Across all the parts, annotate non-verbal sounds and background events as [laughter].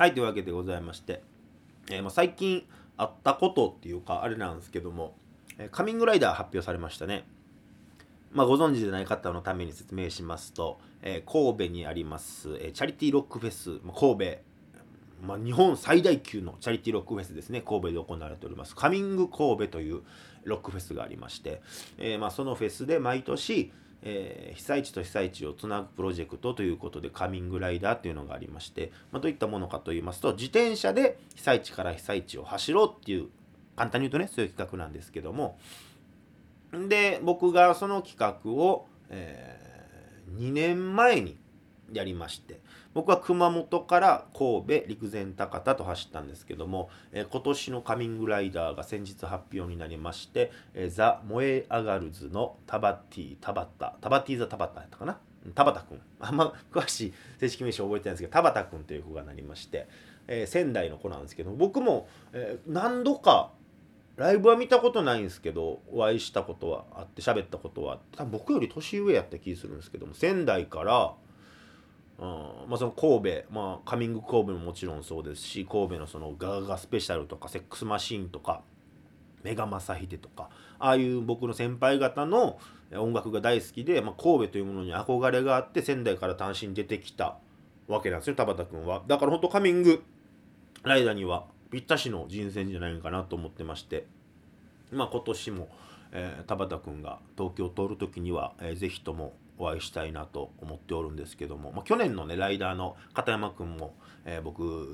はいというわけでございまして、えーまあ、最近あったことっていうかあれなんですけども、えーカミングライダー発表されましたね。まあ、ご存知でない方のために説明しますと、えー神戸にあります、えチャリティーロックフェス、まあ神戸、まあ、日本最大級のチャリティーロックフェスですね。神戸で行われております。カミング神戸というロックフェスがありまして、えーまあ、そのフェスで毎年、えー被災地と被災地をつなぐプロジェクトということでカミングライダーというのがありまして、まあ、どういったものかと言いますと自転車で被災地から被災地を走ろうっていう簡単に言うとねそういう企画なんですけどもで僕がその企画を、えー2年前にやりまして僕は熊本から神戸陸前高田と走ったんですけども、えー今年のカミングライダーが先日発表になりまして、えーザ・燃え上がる図のタバティタバタタバティザ・タバタやったかな？うん田畑君。[laughs] あんま詳しい正式名称覚えてないんですけど田畑君という子がなりまして、えー仙台の子なんですけど僕も、えー何度かライブは見たことないんですけどお会いしたことはあって喋ったことは多分僕より年上やった気するんですけども仙台から、まあ、その神戸、まあ、カミング神戸ももちろんそうですし神戸のそのガガガスペシャルとかセックスマシーンとかメガマサヒデとかああいう僕の先輩方の音楽が大好きで、まあ、神戸というものに憧れがあって仙台から単身出てきたわけなんですよ田畑君は。だから本当カミングライダーにはぴったしの人選じゃないかなと思ってましてまあ今年も、えー田畑君が東京を通る時には、えーぜひともお会いしたいなと思っておるんですけども、まあ、去年のねライダーの片山君も、えー僕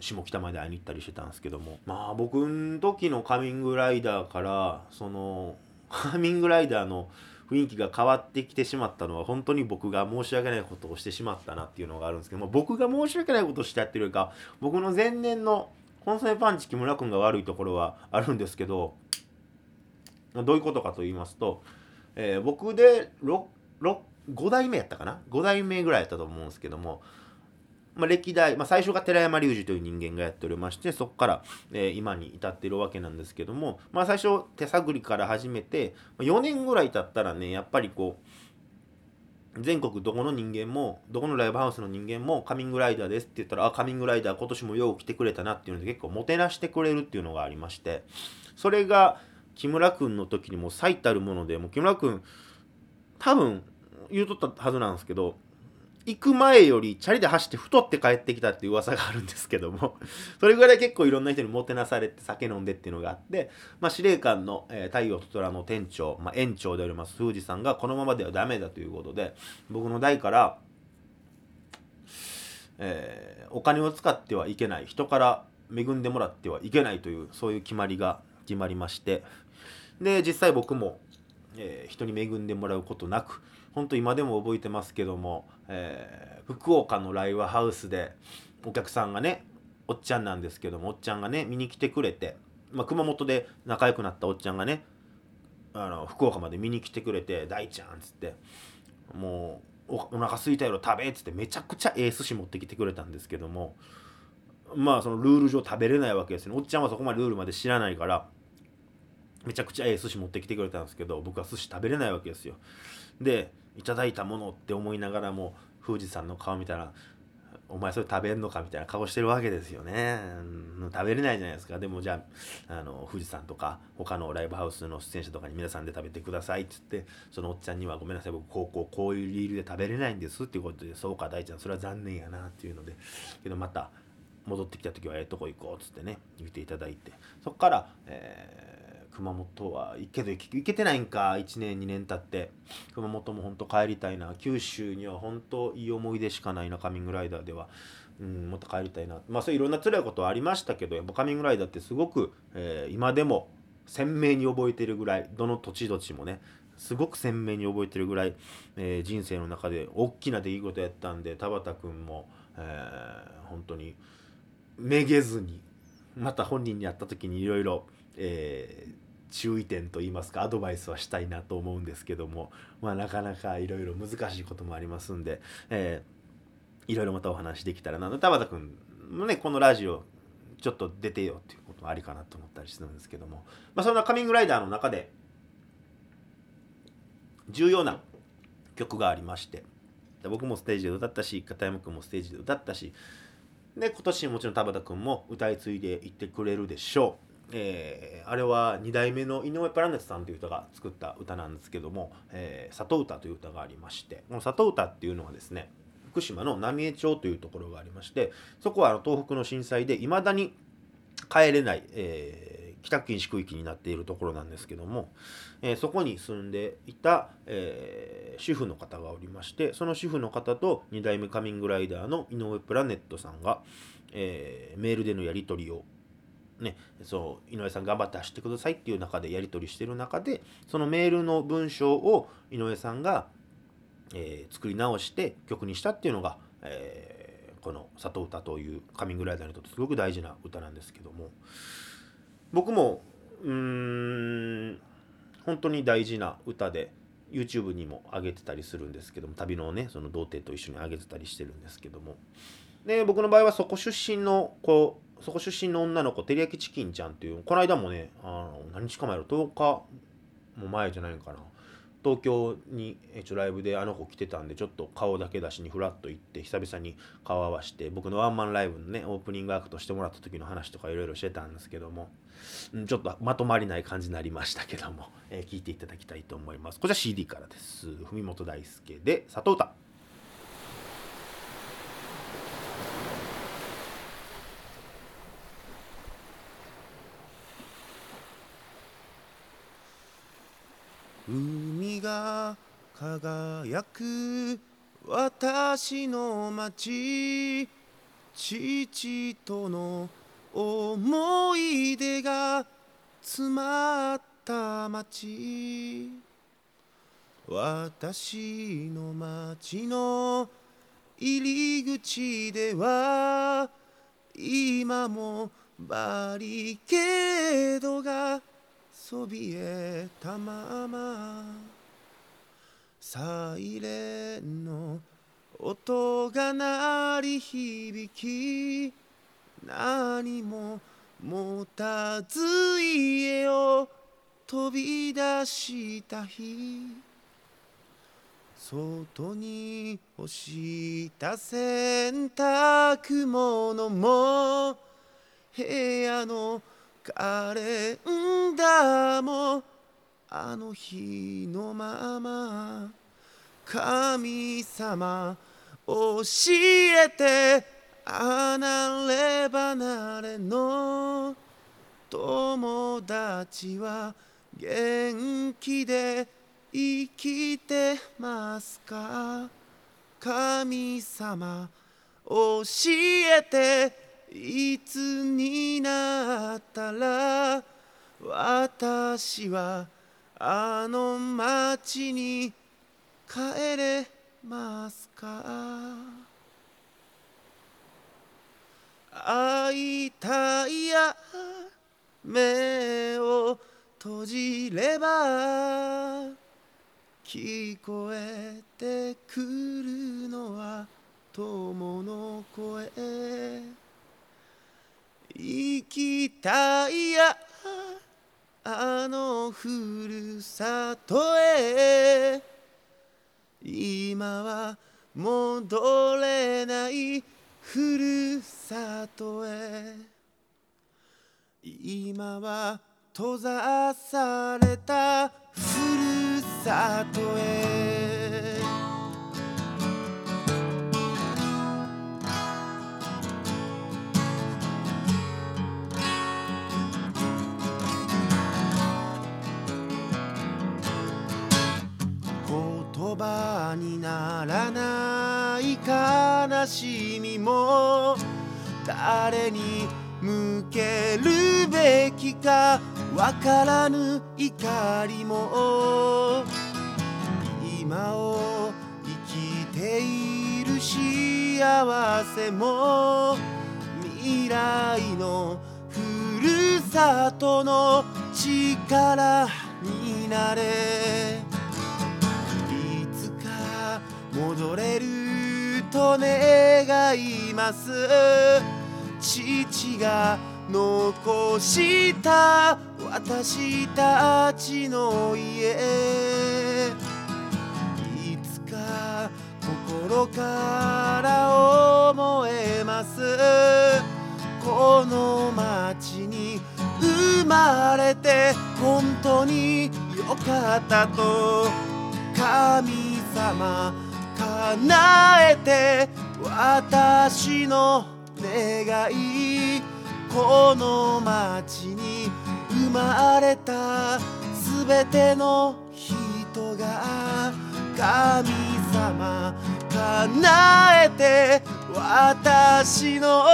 下北まで会いに行ったりしてたんですけどもまあ僕の時のカミングライダーからそのカミングライダーの雰囲気が変わってきてしまったのは本当に僕が申し訳ないことをしてしまったなっていうのがあるんですけども僕が申し訳ないことをしてやってるよりか僕の前年のコンソメパンチ木村君が悪いところはあるんですけどどういうことかと言いますと、えー僕で5代目やったかな？5代目ぐらいやったと思うんですけども、まあ、歴代、まあ、最初が寺山隆二という人間がやっておりましてそこから、えー今に至っているわけなんですけども、まあ、最初手探りから始めて4年ぐらい経ったらねやっぱりこう全国どこの人間もどこのライブハウスの人間もカミングライダーですって言ったらあカミングライダー今年もよう来てくれたなっていうので結構もてなしてくれるっていうのがありましてそれが木村君の時にも最たるものでもう木村君多分言うとったはずなんですけど行く前よりチャリで走って太って帰ってきたっていう噂があるんですけども [laughs] それぐらい結構いろんな人にもてなされて酒飲んでっていうのがあって、まあ、司令官の、えー太陽と虎の店長、まあ、園長であります富士さんがこのままではダメだということで僕の代から、えーお金を使ってはいけない人から恵んでもらってはいけないというそういう決まりが決まりましてで実際僕も、えー人に恵んでもらうことなく本当今でも覚えてますけども、えー福岡のライブハウスでお客さんがねおっちゃんなんですけどもおっちゃんがね見に来てくれて、まあ、熊本で仲良くなったおっちゃんがねあの福岡まで見に来てくれて「大ちゃん」っつってもうおお腹空いたやろ食べっつってめちゃくちゃええ寿司持ってきてくれたんですけどもまあそのルール上食べれないわけですね。おっちゃんはそこまでルールまで知らないからめちゃくちゃええ寿司持ってきてくれたんですけど僕は寿司食べれないわけですよ。でいただいたものって思いながらも富士山の顔見たらお前それ食べんのかみたいな顔してるわけですよね、うん食べれないじゃないですか。でもじゃああの富士山とか他のライブハウスの出演者とかに皆さんで食べてくださいって言ってそのおっちゃんにはごめんなさい僕こうこうこういう理由で食べれないんですっていうことでそうか大ちゃんそれは残念やなっていうのでけどまた戻ってきた時はええとこ行こうっつってね言っていただいて。そこから、えー熊本は行けど行けてないんか1年2年経って。熊本も本当帰りたいな九州には本当いい思い出しかないなカミングライダーでは、うん、もっと帰りたいな。まあそういういろんな辛いことはありましたけどやっぱカミングライダーってすごく、えー今でも鮮明に覚えてるぐらいどの土地土地もねすごく鮮明に覚えてるぐらい、えー人生の中で大きな出来事やったんで田畑君も、えー本当にめげずにまた本人に会った時にいろいろ注意点といいますかアドバイスはしたいなと思うんですけどもまあなかなかいろいろ難しいこともありますんで、いろいろまたお話できたらな田畑君もねこのラジオちょっと出てよっていうこともありかなと思ったりするんですけども、まあ、そんなカミングライダーの中で重要な曲がありまして僕もステージで歌ったし片山君もステージで歌ったしで今年もちろん田畑君も歌い継いでいってくれるでしょう。えー、あれは2代目の井上プラネットさんという人が作った歌なんですけども「えー、里歌」という歌がありましてこの里歌っていうのはですね福島の浪江町というところがありましてそこは東北の震災でいまだに帰れない、えー、帰宅禁止区域になっているところなんですけども、えー、そこに住んでいた、えー、主婦の方がおりましてその主婦の方と2代目カミングライダーの井上プラネットさんが、えメールでのやり取りをね、そう井上さん頑張って走ってくださいっていう中でやり取りしてる中でそのメールの文章を井上さんが、えー、作り直して曲にしたっていうのが、えー、この「里歌」というカミングライダーにとってすごく大事な歌なんですけども。僕もうーん本当に大事な歌で YouTube にも上げてたりするんですけども旅のねその童貞と一緒に上げてたりしてるんですけども。で僕の場合はそこ出身の子そこ出身の女の子、照り焼きチキンちゃんっていう、この間もね、あの何日か前の10日も前じゃないのかな。東京にちょライブであの子来てたんでちょっと顔だけ出しにフラッと行って久々に顔合わして僕のワンマンライブのねオープニングアクトしてもらった時の話とかいろいろしてたんですけどもちょっとまとまりない感じになりましたけども、えー、聞いていただきたいと思います。こちら CD からです。文本大輔で「里歌」海が輝く私の町父との思い出が詰まった町私の町の入り口では今もバリケードが。そびえたままサイレンの音が鳴り響き何も持たず家を飛び出した日外に干した洗濯物も部屋のカレンダーもあの日のまま神様教えて離れ離れの。友達は元気で生きてますか？神様教えていつになったら私はあの町に帰れますか？会いたいや目を閉じれば聞こえてくるのは友の声。行きたいや。あのふるさとへ。今は戻れないふるさとへ。今は閉ざされたふるさとへ。葉にならない悲しみも誰に向けるべきかわからぬ怒りも今を生きている幸せも未来のふるさとの力になれ戻れると願います。父が残した私たちの家。いつか心から思えます。この街に生まれて本当によかったと。神様叶えて私の願いこの街に生まれたすべての人が神様叶えて私の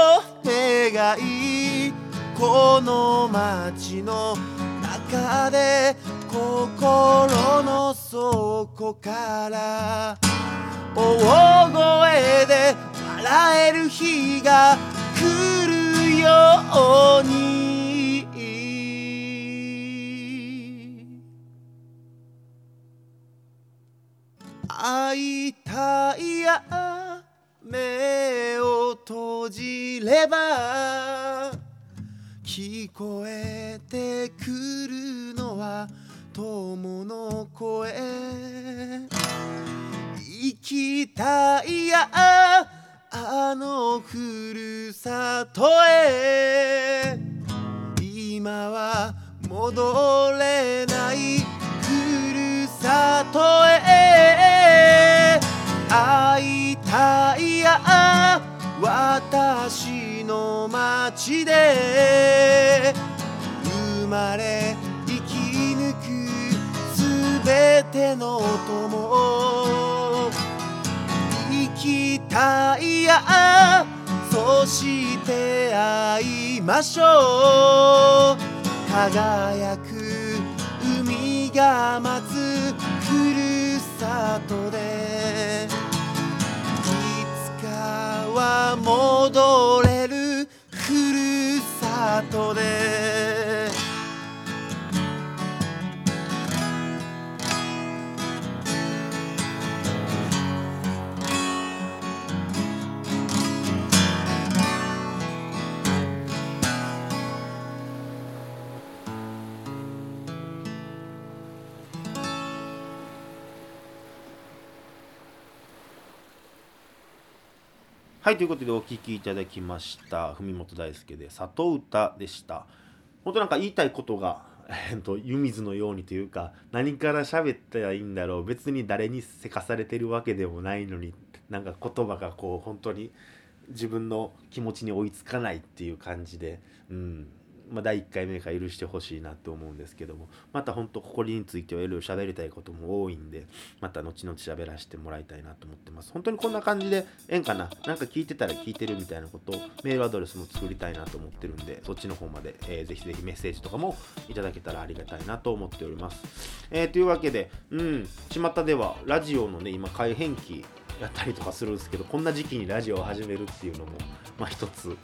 願いこの街の中で心の底から大声で笑える日が来るように。会いたいや目を閉じれば聞こえてくるのは友の声。きたいや。あのふるさとへ。今は戻れない。ふるさとへ。会いたいや。私の街で。生まれ生き抜く。すべての友。きたいやそして会いましょう輝く海が待つふるさとでいつかは戻れるふるさとではい、ということでお聴きいただきました。文本大輔で里歌でした。本当なんか言いたいことが、[laughs] えっと、湯水のようにというか、何から喋ったらいいんだろう。別に誰にせかされてるわけでもないのに、なんか言葉がこう、本当に自分の気持ちに追いつかないっていう感じで、うん。まあ、第1回目から許してほしいなって思うんですけどもまた本当ここについてはいろいろ喋りたいことも多いんでまた後々喋らせてもらいたいなと思ってます。本当にこんな感じでええんかな？なんか聞いてたら聞いてるみたいなことをメールアドレスも作りたいなと思ってるんでそっちの方まで、えーぜひぜひメッセージとかもいただけたらありがたいなと思っております、えーというわけでうん巷ではラジオのね今改変期やったりとかするんですけどこんな時期にラジオを始めるっていうのもまあ一つ、うん、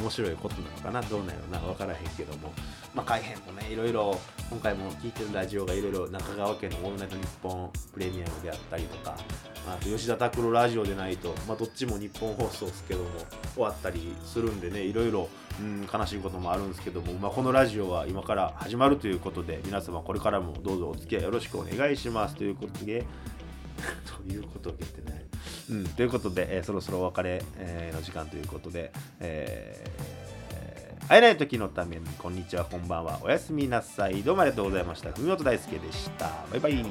面白いことなのかな。どうなんやろな分からへんけども。まあ改編もねいろいろ今回も聞いてるラジオがいろいろ中川家の「オールナイトニッポンプレミアム」であったりとか、まあ、吉田拓郎ラジオでないと、まあ、どっちも日本放送ですけども終わったりするんでねいろいろ、うん、悲しいこともあるんですけども、まあ、このラジオは今から始まるということで皆様これからもどうぞお付き合いよろしくお願いします。ということで。[laughs] ということでってねうん、ということで、えーそろそろお別れ、えーの時間ということで、えー会えない時のために、こんにちは、こんばんは、おやすみなさい。どうもありがとうございました。文本大輔でした。バイバイ。